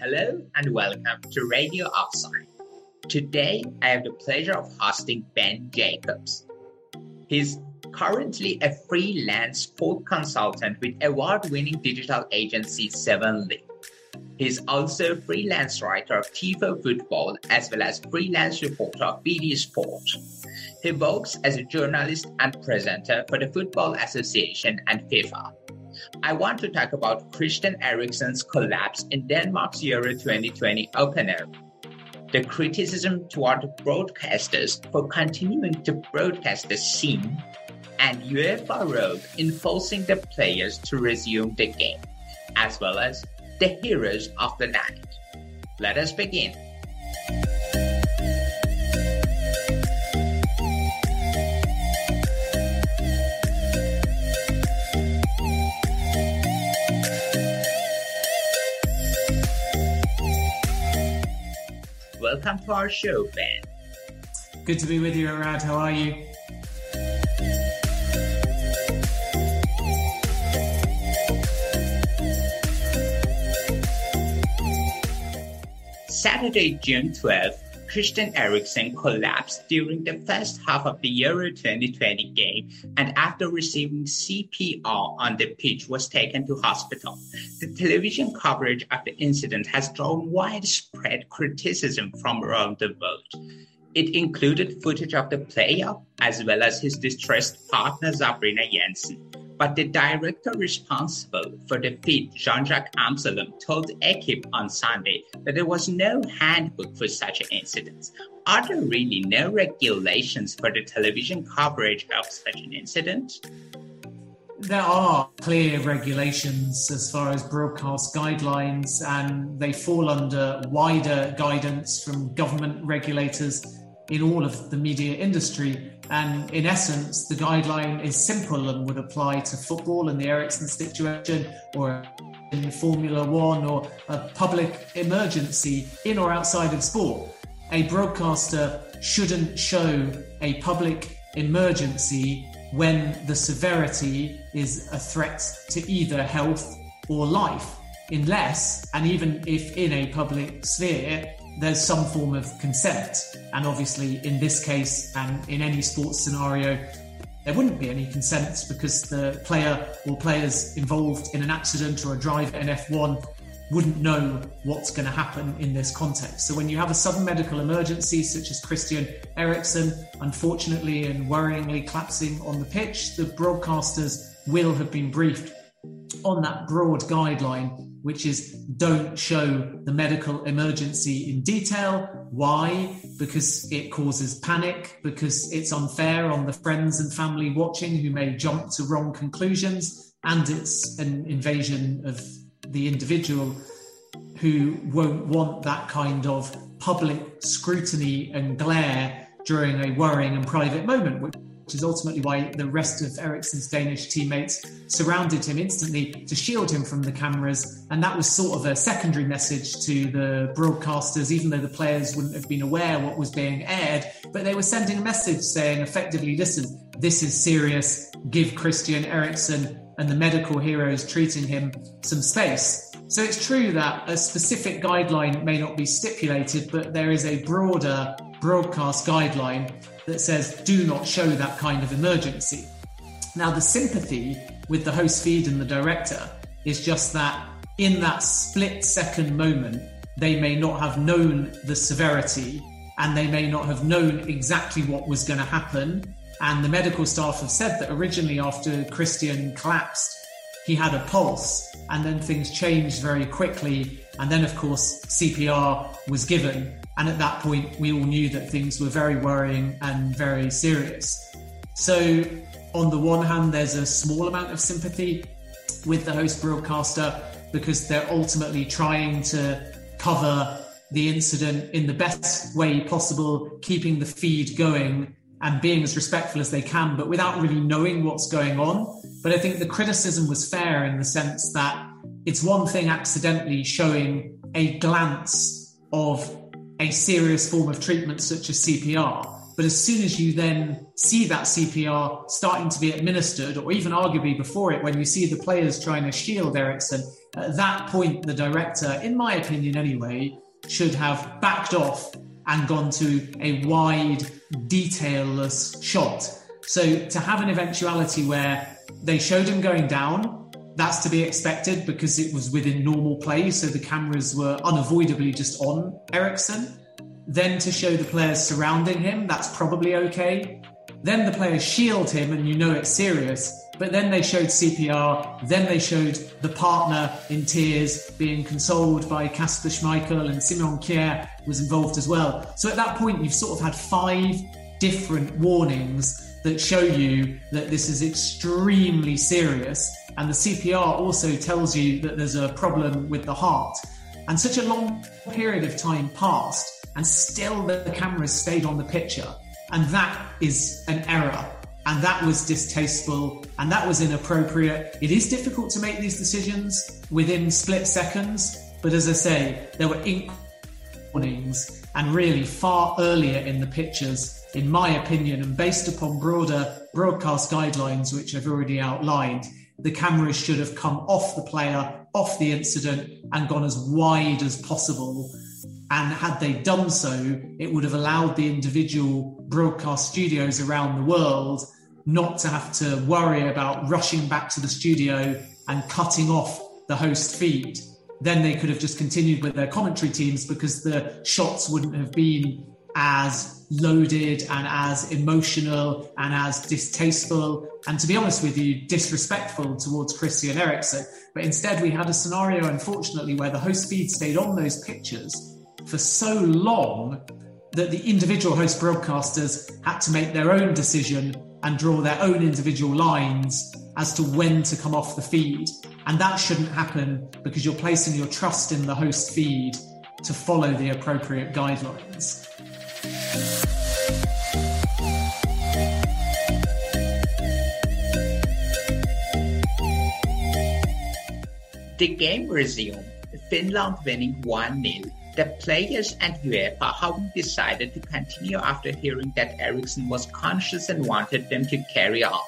Hello and welcome to Radio Offside. Today, I have the pleasure of hosting Ben Jacobs. He's currently a freelance sport consultant with award winning digital agency Seven League. He's also a freelance writer of TIFO Football as well as freelance reporter of BT Sport. He works as a journalist and presenter for the Football Association and FIFA. I want to talk about Christian Eriksen's collapse in Denmark's Euro 2020 opener. The criticism toward broadcasters for continuing to broadcast the scene, and UEFA rogue in forcing the players to resume the game, as well as the heroes of the night. Let us begin. Welcome to our show, Ben. Good to be with you, Arad. How are you? Saturday, June 12th, Christian Eriksen collapsed during the first half of the Euro 2020 game and after receiving CPR on the pitch was taken to hospital. The television coverage of the incident has drawn widespread criticism from around the world. It included footage of the player as well as his distressed partner Sabrina Jensen. But the director responsible for the feed, Jean-Jacques Amsellem, told Equipe on Sunday that there was no handbook for such incidents. Are there really no regulations for the television coverage of such an incident? There are clear regulations as far as broadcast guidelines, and they fall under wider guidance from government regulators in all of the media industry. And in essence, the guideline is simple and would apply to football and the Eriksen situation, or in Formula One, or a public emergency in or outside of sport. A broadcaster shouldn't show a public emergency when the severity is a threat to either health or life, unless, and even if in a public sphere, there's some form of consent. And obviously, in this case and in any sports scenario, there wouldn't be any consent because the player or players involved in an accident or a drive in F1 wouldn't know what's going to happen in this context. So when you have a sudden medical emergency, such as Christian Eriksen, unfortunately and worryingly collapsing on the pitch, the broadcasters will have been briefed on that broad guideline which is don't show the medical emergency in detail. Why? Because it causes panic, because it's unfair on the friends and family watching who may jump to wrong conclusions, and it's an invasion of the individual who won't want that kind of public scrutiny and glare during a worrying and private moment which is ultimately why the rest of Eriksen's Danish teammates surrounded him instantly to shield him from the cameras. And that was sort of a secondary message to the broadcasters, even though the players wouldn't have been aware what was being aired. But they were sending a message saying, effectively, listen, this is serious. Give Christian Eriksen and the medical heroes treating him some space. So it's true that a specific guideline may not be stipulated, but there is a broader broadcast guideline that says do not show that kind of emergency. Now, the sympathy with the host feed and the director is just that in that split second moment, they may not have known the severity and they may not have known exactly what was going to happen. And the medical staff have said that originally, after Christian collapsed, he had a pulse, and then things changed very quickly. And then, of course, CPR was given. And at that point, we all knew that things were very worrying and very serious. So, on the one hand, there's a small amount of sympathy with the host broadcaster because they're ultimately trying to cover the incident in the best way possible, keeping the feed going and being as respectful as they can, but without really knowing what's going on. But I think the criticism was fair in the sense that it's one thing accidentally showing a glance of a serious form of treatment such as CPR. But as soon as you then see that CPR starting to be administered, or even arguably before it, when you see the players trying to shield Eriksen, at that point, the director, in my opinion anyway, should have backed off and gone to a wide, detailless shot. So to have an eventuality where they showed him going down, that's to be expected because it was within normal play, so the cameras were unavoidably just on Eriksen. Then to show the players surrounding him, that's probably okay. Then the players shield him and you know it's serious. But then they showed CPR, then they showed the partner in tears being consoled by Kasper Schmeichel and Simon Kjær was involved as well. So at that point, you've sort of had five different warnings that show you that this is extremely serious. And the CPR also tells you that there's a problem with the heart. And such a long period of time passed, and still the cameras stayed on the picture. And that is an error. And that was distasteful and that was inappropriate. It is difficult to make these decisions within split seconds. But as I say, there were ink warnings and really far earlier in the pictures, in my opinion, and based upon broader broadcast guidelines, which I've already outlined, the cameras should have come off the player, off the incident, and gone as wide as possible and had they done so, it would have allowed the individual broadcast studios around the world not to have to worry about rushing back to the studio and cutting off the host feed. Then they could have just continued with their commentary teams because the shots wouldn't have been as loaded and as emotional and as distasteful and to be honest with you disrespectful towards Christian Eriksen but instead we had a scenario unfortunately where the host feed stayed on those pictures for so long that the individual host broadcasters had to make their own decision and draw their own individual lines as to when to come off the feed. And that shouldn't happen because you're placing your trust in the host feed to follow the appropriate guidelines. The game resumed, Finland winning 1 0 the players and UEFA haven't decided to continue after hearing that Eriksen was conscious and wanted them to carry on.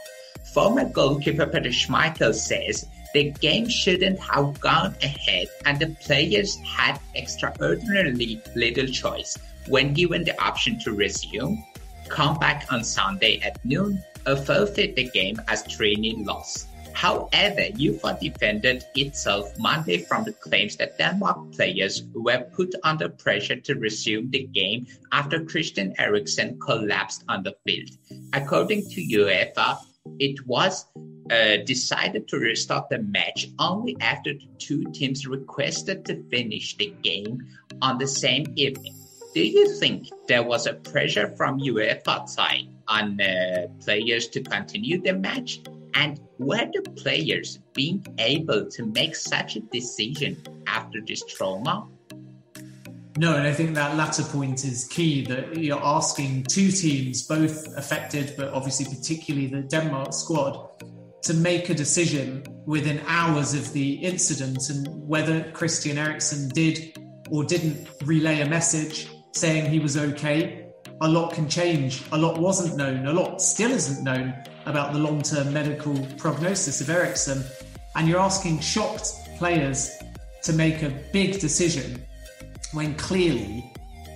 Former goalkeeper Peter Schmeichel says the game shouldn't have gone ahead and the players had extraordinarily little choice when given the option to resume, come back on Sunday at noon, or forfeit the game as training loss. However, UEFA defended itself Monday from the claims that Denmark players were put under pressure to resume the game after Christian Eriksen collapsed on the field. According to UEFA, it was uh, decided to restart the match only after the two teams requested to finish the game on the same evening. Do you think there was a pressure from UEFA side on uh, players to continue the match? And were the players being able to make such a decision after this trauma? No, and I think that latter point is key that you're asking two teams, both affected, but obviously particularly the Denmark squad, to make a decision within hours of the incident and whether Christian Eriksen did or didn't relay a message saying he was okay. A lot can change. A lot wasn't known. A lot still isn't known about the long term medical prognosis of Eriksen. And you're asking shocked players to make a big decision when clearly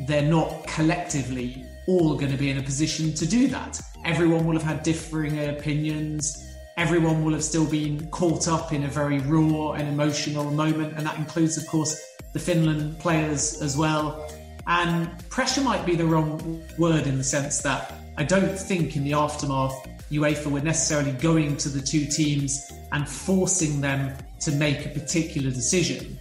they're not collectively all going to be in a position to do that. Everyone will have had differing opinions. Everyone will have still been caught up in a very raw and emotional moment. And that includes, of course, the Finland players as well. And pressure might be the wrong word in the sense that I don't think in the aftermath UEFA were necessarily going to the two teams and forcing them to make a particular decision.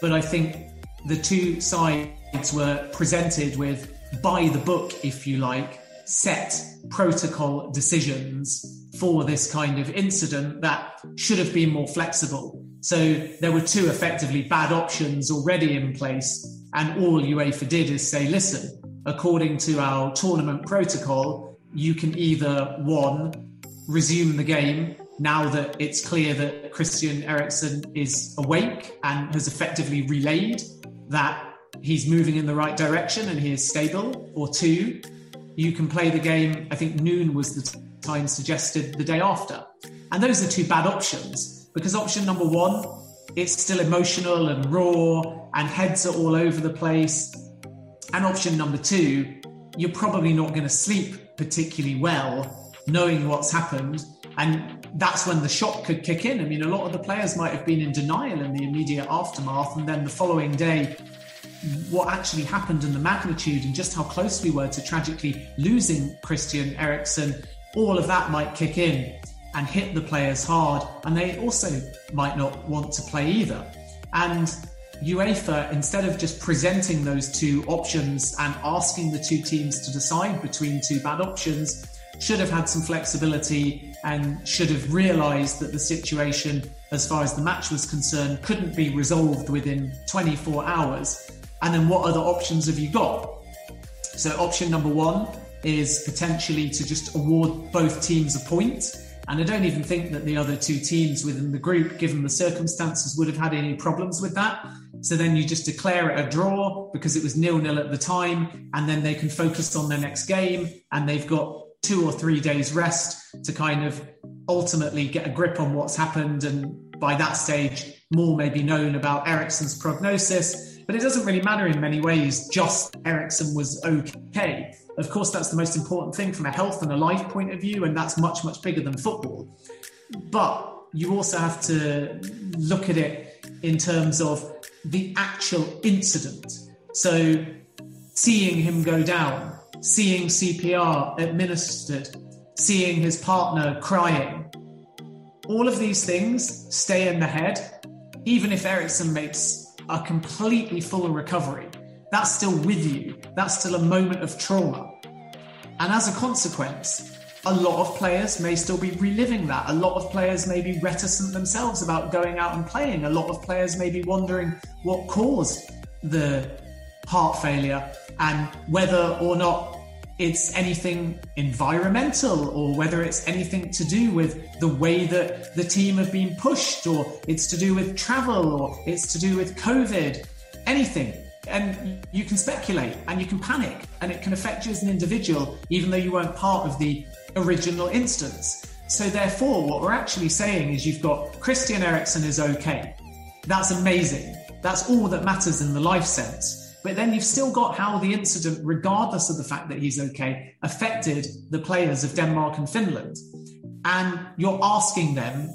But I think the two sides were presented with, by the book, if you like, set protocol decisions for this kind of incident that should have been more flexible. So there were two effectively bad options already in place, and all UEFA did is say, listen, according to our tournament protocol, you can either one resume the game now that it's clear that Christian Eriksen is awake and has effectively relayed that he's moving in the right direction and he is stable, or two, you can play the game. I think noon was the time suggested the day after. And those are two bad options because option number one, it's still emotional and raw, and heads are all over the place. And option number two, you're probably not going to sleep particularly well knowing what's happened. And that's when the shock could kick in. I mean, a lot of the players might have been in denial in the immediate aftermath. And then the following day, what actually happened and the magnitude and just how close we were to tragically losing Christian Eriksen, all of that might kick in and hit the players hard. And they also might not want to play either. And UEFA, instead of just presenting those two options and asking the two teams to decide between two bad options, should have had some flexibility and should have realised that the situation, as far as the match was concerned, couldn't be resolved within 24 hours. And then what other options have you got? So, option number one is potentially to just award both teams a point. And I don't even think that the other two teams within the group, given the circumstances, would have had any problems with that. So then you just declare it a draw because it was nil nil at the time, and then they can focus on their next game, and they've got two or three days rest to kind of ultimately get a grip on what's happened. And by that stage, more may be known about Eriksen's prognosis. But it doesn't really matter in many ways, just Eriksen was okay. Of course, that's the most important thing from a health and a life point of view, and that's much, much bigger than football. But you also have to look at it in terms of the actual incident. So, seeing him go down, seeing CPR administered, seeing his partner crying, all of these things stay in the head. Even if Eriksen makes a completely full of recovery, that's still with you. That's still a moment of trauma. And as a consequence, a lot of players may still be reliving that. A lot of players may be reticent themselves about going out and playing. A lot of players may be wondering what caused the heart failure and whether or not it's anything environmental or whether it's anything to do with the way that the team have been pushed or it's to do with travel or it's to do with COVID, anything. And you can speculate and you can panic and it can affect you as an individual, even though you weren't part of the original instance. So, therefore, what we're actually saying is you've got Christian Eriksen is okay. That's amazing. That's all that matters in the life sense. But then you've still got how the incident, regardless of the fact that he's okay, affected the players of Denmark and Finland. And you're asking them,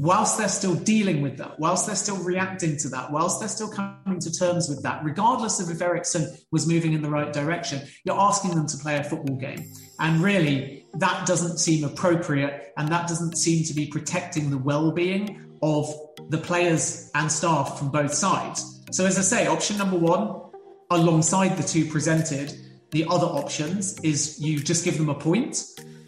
whilst they're still dealing with that, whilst they're still reacting to that, whilst they're still coming to terms with that, regardless of if Eriksen was moving in the right direction, you're asking them to play a football game. And really, that doesn't seem appropriate and that doesn't seem to be protecting the well being of the players and staff from both sides. So, as I say, option number one, alongside the two presented, the other options is you just give them a point.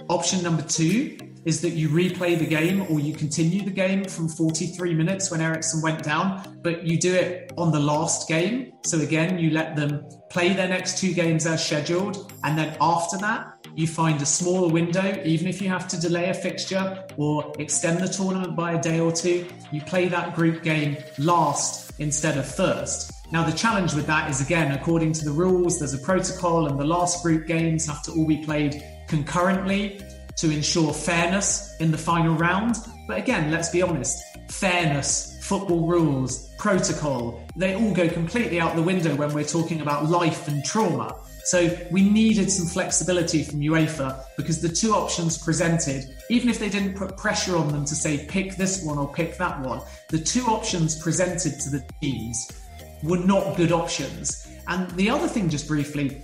Option number two is that you replay the game or you continue the game from 43 minutes when Eriksen went down, but you do it on the last game. So again, you let them play their next two games as scheduled. And then after that, you find a smaller window, even if you have to delay a fixture or extend the tournament by a day or two, you play that group game last instead of first. Now, the challenge with that is again, according to the rules, there's a protocol, and the last group games have to all be played concurrently to ensure fairness in the final round. But again, let's be honest fairness, football rules, protocol, they all go completely out the window when we're talking about life and trauma. So we needed some flexibility from UEFA because the two options presented, even if they didn't put pressure on them to say pick this one or pick that one, the two options presented to the teams were not good options. And the other thing, just briefly,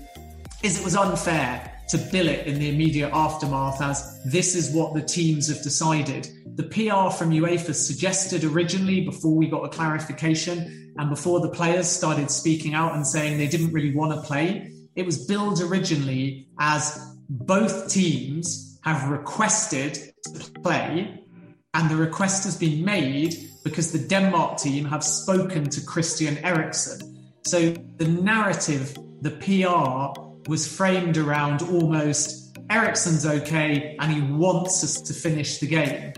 is it was unfair to bill it in the immediate aftermath as this is what the teams have decided. The PR from UEFA suggested originally, before we got a clarification and before the players started speaking out and saying they didn't really want to play, it was billed originally as both teams have requested to play, and the request has been made because the Denmark team have spoken to Christian Eriksen. So the narrative, the PR, was framed around almost Eriksen's okay and he wants us to finish the game.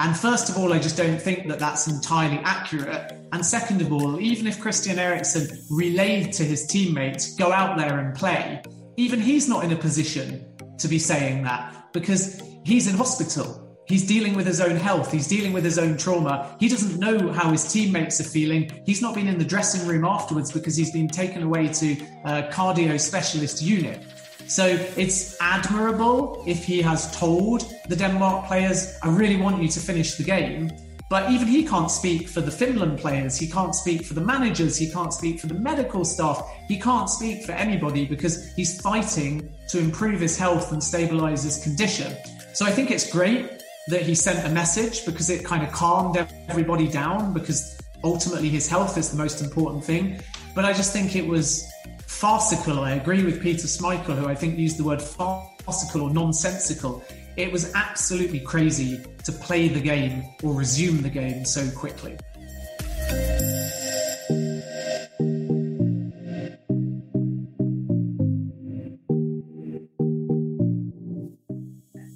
And first of all, I just don't think that that's entirely accurate. And second of all, even if Christian Eriksen relayed to his teammates, go out there and play, even he's not in a position to be saying that because he's in hospital he's dealing with his own health. He's dealing with his own trauma. He doesn't know how his teammates are feeling. He's not been in the dressing room afterwards because he's been taken away to a cardio specialist unit. So it's admirable if he has told the Denmark players, I really want you to finish the game. But even he can't speak for the Finland players. He can't speak for the managers. He can't speak for the medical staff. He can't speak for anybody because he's fighting to improve his health and stabilize his condition. So I think it's great that he sent a message because it kind of calmed everybody down because ultimately his health is the most important thing. But I just think it was farcical. I agree with Peter Schmeichel, who I think used the word farcical or nonsensical. It was absolutely crazy to play the game or resume the game so quickly.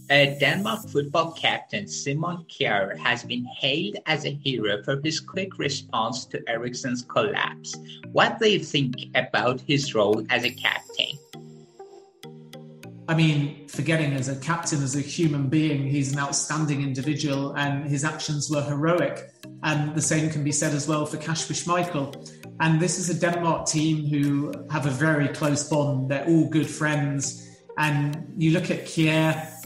Denmark football captain Simon Kjær has been hailed as a hero for his quick response to Eriksen's collapse. What do you think about his role as a captain? I mean, forgetting as a captain, as a human being, he's an outstanding individual and his actions were heroic. And the same can be said as well for Kasper Schmeichel. And this is a Denmark team who have a very close bond. They're all good friends. And you look at Kjær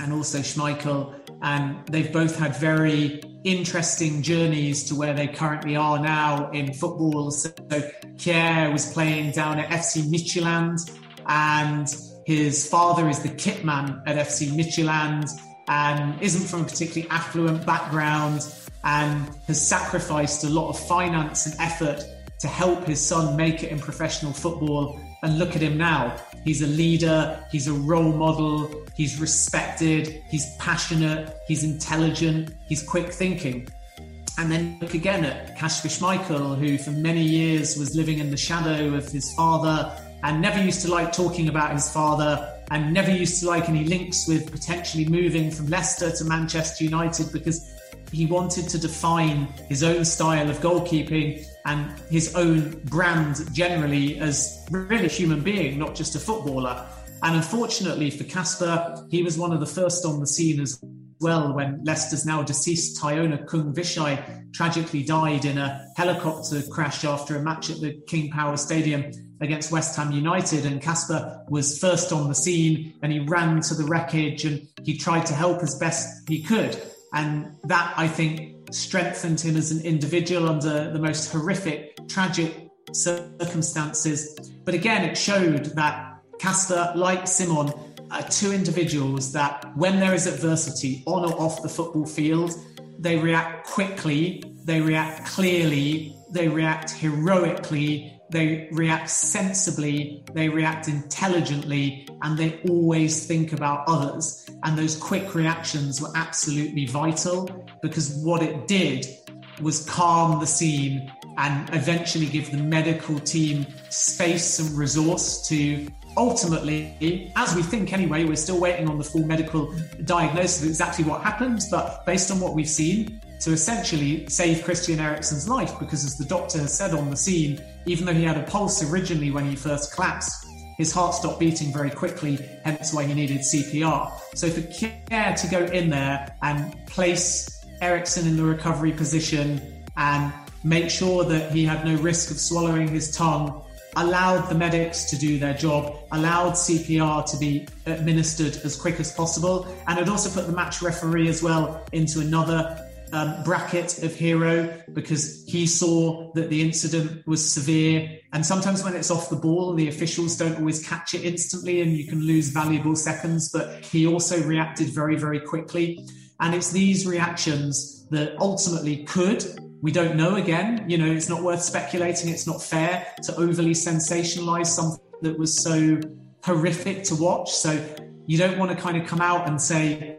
and also Schmeichel, and they've both had very interesting journeys to where they currently are now in football. So Kjær was playing down at FC Midtjylland, and his father is the kit man at FC Midtjylland and isn't from a particularly affluent background and has sacrificed a lot of finance and effort to help his son make it in professional football. And look at him now. He's a leader, he's a role model, he's respected, he's passionate, he's intelligent, he's quick thinking. And then look again at Kasper Schmeichel, who for many years was living in the shadow of his father and never used to like talking about his father and never used to like any links with potentially moving from Leicester to Manchester United because he wanted to define his own style of goalkeeping and his own brand generally as really a human being, not just a footballer. And unfortunately for Kasper, he was one of the first on the scene as well when Leicester's now deceased Tyona Khun Vichai tragically died in a helicopter crash after a match at the King Power Stadium against West Ham United. And Kasper was first on the scene and he ran to the wreckage and he tried to help as best he could. And that, I think, strengthened him as an individual under the most horrific, tragic circumstances. But again, it showed that Kasper, like Simon, are two individuals that, when there is adversity on or off the football field, they react quickly, they react clearly, they react heroically, they react sensibly, they react intelligently, and they always think about others. And those quick reactions were absolutely vital because what it did was calm the scene and eventually give the medical team space and resource to ultimately, as we think anyway, we're still waiting on the full medical diagnosis of exactly what happened, but based on what we've seen, to essentially save Christian Eriksen's life because, as the doctor has said on the scene, even though he had a pulse originally when he first collapsed, his heart stopped beating very quickly, hence why he needed CPR. So, for Kjær to go in there and place Eriksen in the recovery position and make sure that he had no risk of swallowing his tongue, allowed the medics to do their job, allowed CPR to be administered as quick as possible, and it also put the match referee as well into another um, bracket of hero because he saw that the incident was severe. And sometimes when it's off the ball, the officials don't always catch it instantly and you can lose valuable seconds. But he also reacted very, very quickly. And it's these reactions that ultimately could, we don't know again, you know, it's not worth speculating. It's not fair to overly sensationalize something that was so horrific to watch. So you don't want to kind of come out and say,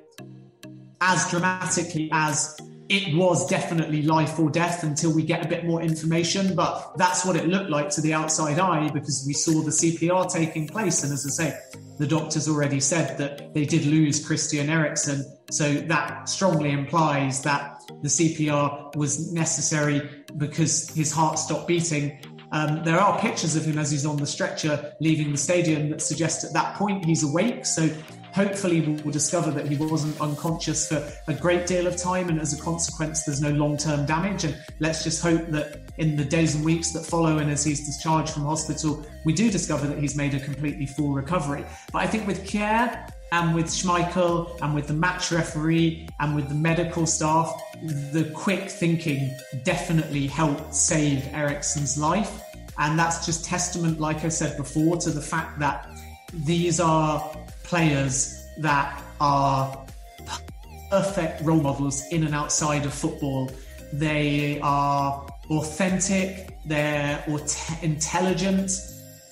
as dramatically as it was definitely life or death until we get a bit more information. But that's what it looked like to the outside eye because we saw the CPR taking place. And as I say, the doctors already said that they did lose Christian Eriksen. So that strongly implies that the CPR was necessary because his heart stopped beating. Um, there are pictures of him as he's on the stretcher leaving the stadium that suggest at that point he's awake. So hopefully we'll discover that he wasn't unconscious for a great deal of time, and as a consequence, there's no long term damage. And let's just hope that in the days and weeks that follow, and as he's discharged from hospital, we do discover that he's made a completely full recovery. But I think with Kjær, and with Schmeichel and with the match referee and with the medical staff, the quick thinking definitely helped save Eriksen's life. And that's just testament, like I said before, to the fact that these are players that are perfect role models in and outside of football. They are authentic, they're intelligent,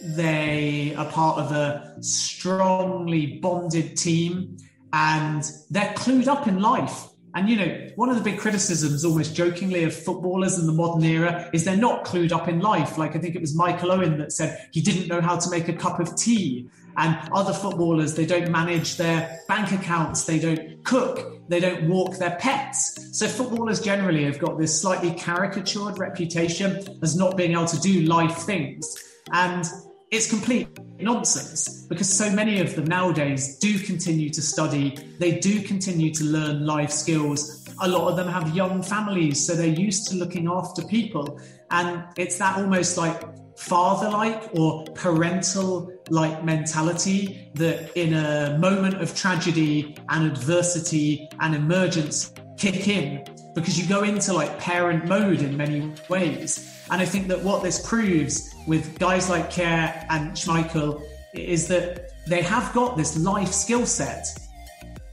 they are part of a strongly bonded team, and they're clued up in life. And you know, one of the big criticisms, almost jokingly, of footballers in the modern era is they're not clued up in life. Like I think it was Michael Owen that said he didn't know how to make a cup of tea. And other footballers, they don't manage their bank accounts, they don't cook, they don't walk their pets. So footballers generally have got this slightly caricatured reputation as not being able to do life things. And it's complete nonsense because so many of them nowadays do continue to study, they do continue to learn life skills. A lot of them have young families, so they're used to looking after people. And it's that almost like father like or parental like mentality that in a moment of tragedy and adversity and emergence kick in because you go into like parent mode in many ways. And I think that what this proves with guys like Kjær and Schmeichel is that they have got this life skill set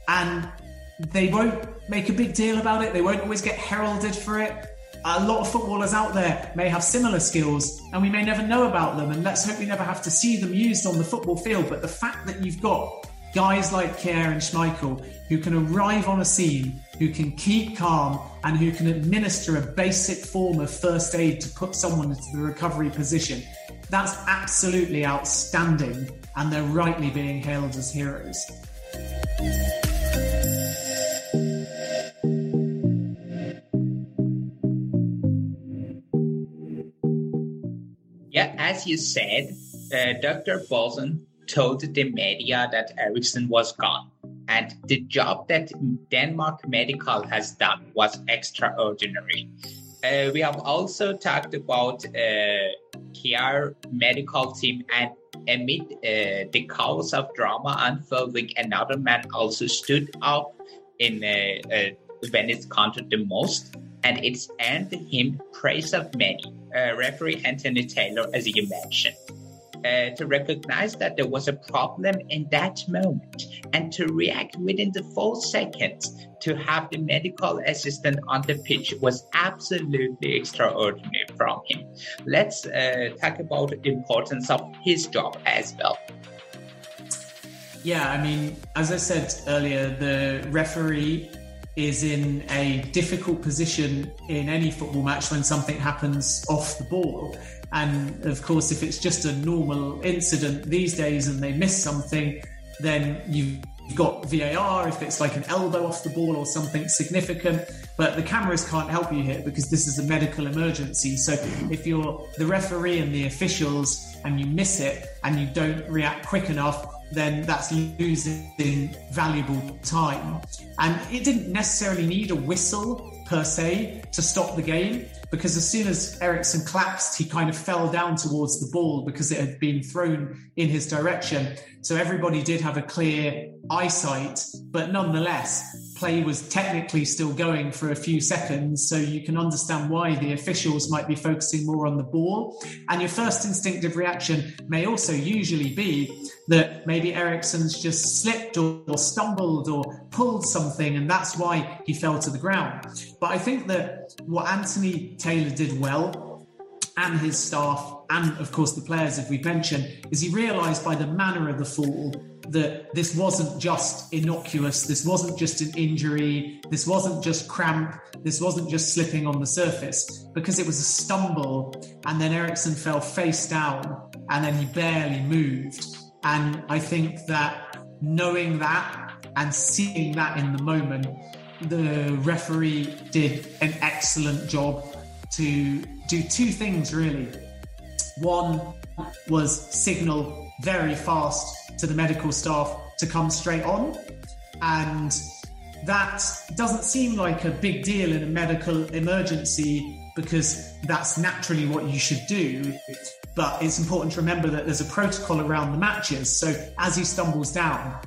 and they won't make a big deal about it. They won't always get heralded for it. A lot of footballers out there may have similar skills and we may never know about them. And let's hope we never have to see them used on the football field. But the fact that you've got guys like Kjær and Schmeichel who can arrive on a scene, who can keep calm, and who can administer a basic form of first aid to put someone into the recovery position. That's absolutely outstanding, and they're rightly being hailed as heroes. Yeah, as you said, uh, Dr. Boesen told the media that Eriksen was gone. And the job that Denmark Medical has done was extraordinary. Uh, we have also talked about uh, Kjær medical team and amid uh, the chaos of drama unfolding, another man also stood up in uh, uh, when it counted the most, and it's earned him praise of many. Uh, referee Anthony Taylor, as you mentioned uh, to recognize that there was a problem in that moment and to react within the four seconds to have the medical assistant on the pitch was absolutely extraordinary from him. Let's uh, talk about the importance of his job as well. Yeah, I mean, as I said earlier, the referee is in a difficult position in any football match when something happens off the ball. And of course, if it's just a normal incident these days and they miss something, then you've got VAR if it's like an elbow off the ball or something significant. But the cameras can't help you here because this is a medical emergency. So if you're the referee and the officials and you miss it and you don't react quick enough, then that's losing valuable time. And it didn't necessarily need a whistle per se to stop the game because as soon as Eriksen collapsed, he kind of fell down towards the ball because it had been thrown in his direction. So everybody did have a clear eyesight, but nonetheless, play was technically still going for a few seconds. So you can understand why the officials might be focusing more on the ball. And your first instinctive reaction may also usually be that maybe Eriksen's just slipped or, or stumbled or pulled something, and that's why he fell to the ground. But I think that what Anthony Taylor did well and his staff and of course the players if we've mentioned is he realized by the manner of the fall that this wasn't just innocuous this wasn't just an injury this wasn't just cramp this wasn't just slipping on the surface because it was a stumble and then Eriksen fell face down and then he barely moved and I think that knowing that and seeing that in the moment the referee did an excellent job to do two things really. One was signal very fast to the medical staff to come straight on. And that doesn't seem like a big deal in a medical emergency because that's naturally what you should do. But it's important to remember that there's a protocol around the matches. So as he stumbles down,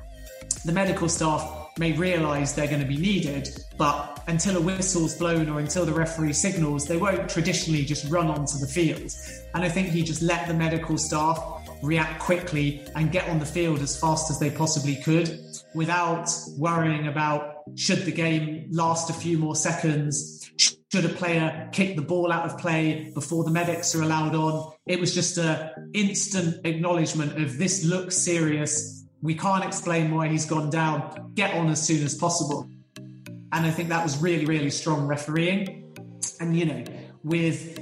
the medical staff may realise they're going to be needed, but until a whistle's blown or until the referee signals, they won't traditionally just run onto the field. And I think he just let the medical staff react quickly and get on the field as fast as they possibly could without worrying about should the game last a few more seconds, should a player kick the ball out of play before the medics are allowed on. It was just a instant acknowledgement of this looks serious we can't explain why he's gone down. Get on as soon as possible. And I think that was really, really strong refereeing. And, you know, with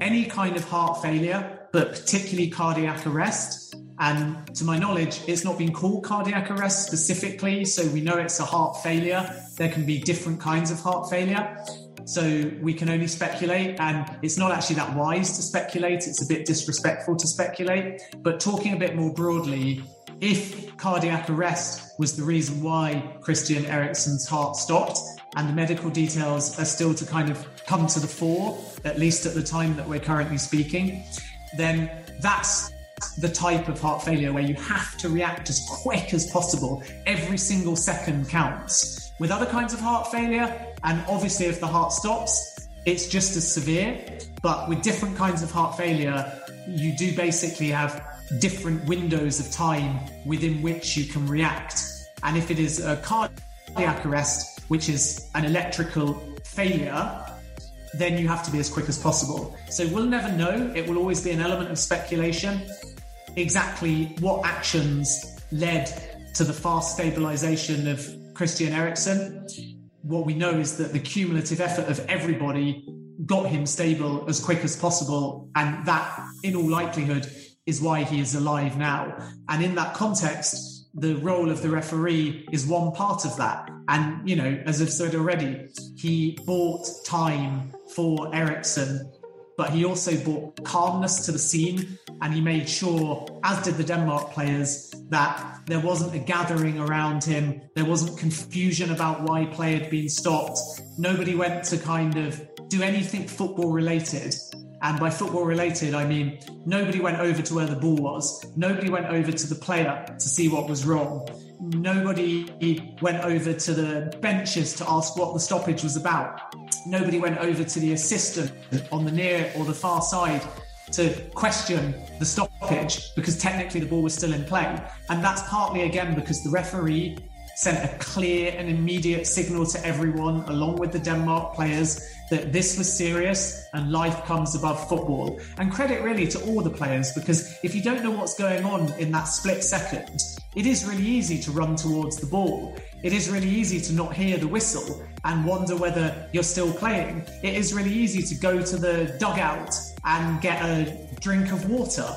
any kind of heart failure, but particularly cardiac arrest, and to my knowledge, it's not been called cardiac arrest specifically. So we know it's a heart failure. There can be different kinds of heart failure. So we can only speculate, and it's not actually that wise to speculate. It's a bit disrespectful to speculate. But talking a bit more broadly, if cardiac arrest was the reason why Christian Eriksen's heart stopped, and the medical details are still to kind of come to the fore, at least at the time that we're currently speaking, then that's the type of heart failure where you have to react as quick as possible. Every single second counts. With other kinds of heart failure, and obviously if the heart stops, it's just as severe. But with different kinds of heart failure, you do basically have different windows of time within which you can react. And if it is a cardiac arrest, which is an electrical failure, then you have to be as quick as possible. So we'll never know. It will always be an element of speculation exactly what actions led to the fast stabilization of Christian Eriksen. What we know is that the cumulative effort of everybody got him stable as quick as possible. And that, in all likelihood, is why he is alive now. And in that context, the role of the referee is one part of that. And, you know, as I've said already, he bought time for Eriksen, but he also brought calmness to the scene. And he made sure, as did the Denmark players, that there wasn't a gathering around him. There wasn't confusion about why play had been stopped. Nobody went to kind of do anything football related and by football related, I mean nobody went over to where the ball was. Nobody went over to the player to see what was wrong. Nobody went over to the benches to ask what the stoppage was about. Nobody went over to the assistant on the near or the far side to question the stoppage because technically the ball was still in play. And that's partly again because the referee sent a clear and immediate signal to everyone, along with the Denmark players, that this was serious and life comes above football. And credit really to all the players because if you don't know what's going on in that split second, it is really easy to run towards the ball. It is really easy to not hear the whistle and wonder whether you're still playing. It is really easy to go to the dugout and get a drink of water.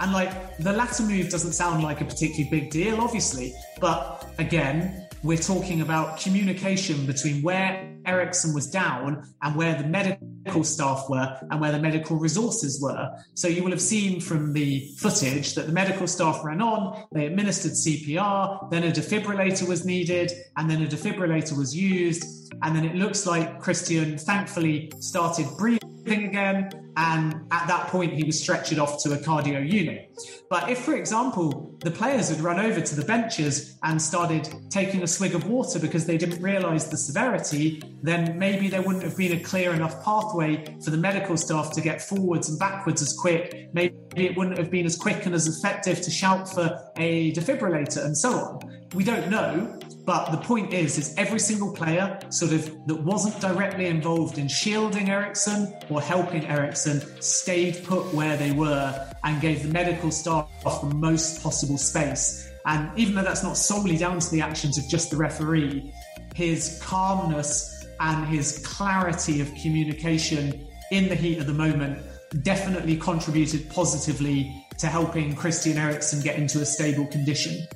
And like the latter move doesn't sound like a particularly big deal, obviously, but again, we're talking about communication between where Eriksen was down and where the medical staff were and where the medical resources were. So you will have seen from the footage that the medical staff ran on, they administered CPR, then a defibrillator was needed, and then a defibrillator was used. And then it looks like Christian thankfully started breathing again. And at that point, he was stretchered off to a cardio unit. But if, for example, the players had run over to the benches and started taking a swig of water because they didn't realize the severity, then maybe there wouldn't have been a clear enough pathway for the medical staff to get forwards and backwards as quick. Maybe it wouldn't have been as quick and as effective to shout for a defibrillator and so on. We don't know. But the point is, is every single player sort of that wasn't directly involved in shielding Eriksen or helping Eriksen stayed put where they were and gave the medical staff the most possible space. And even though that's not solely down to the actions of just the referee, his calmness and his clarity of communication in the heat of the moment definitely contributed positively to helping Christian Eriksen get into a stable condition.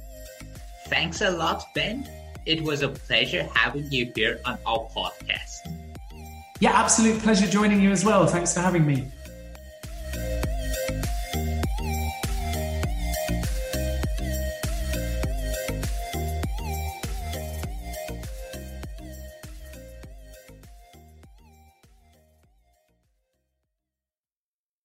Thanks a lot, Ben. It was a pleasure having you here on our podcast. Yeah, absolute pleasure joining you as well. Thanks for having me.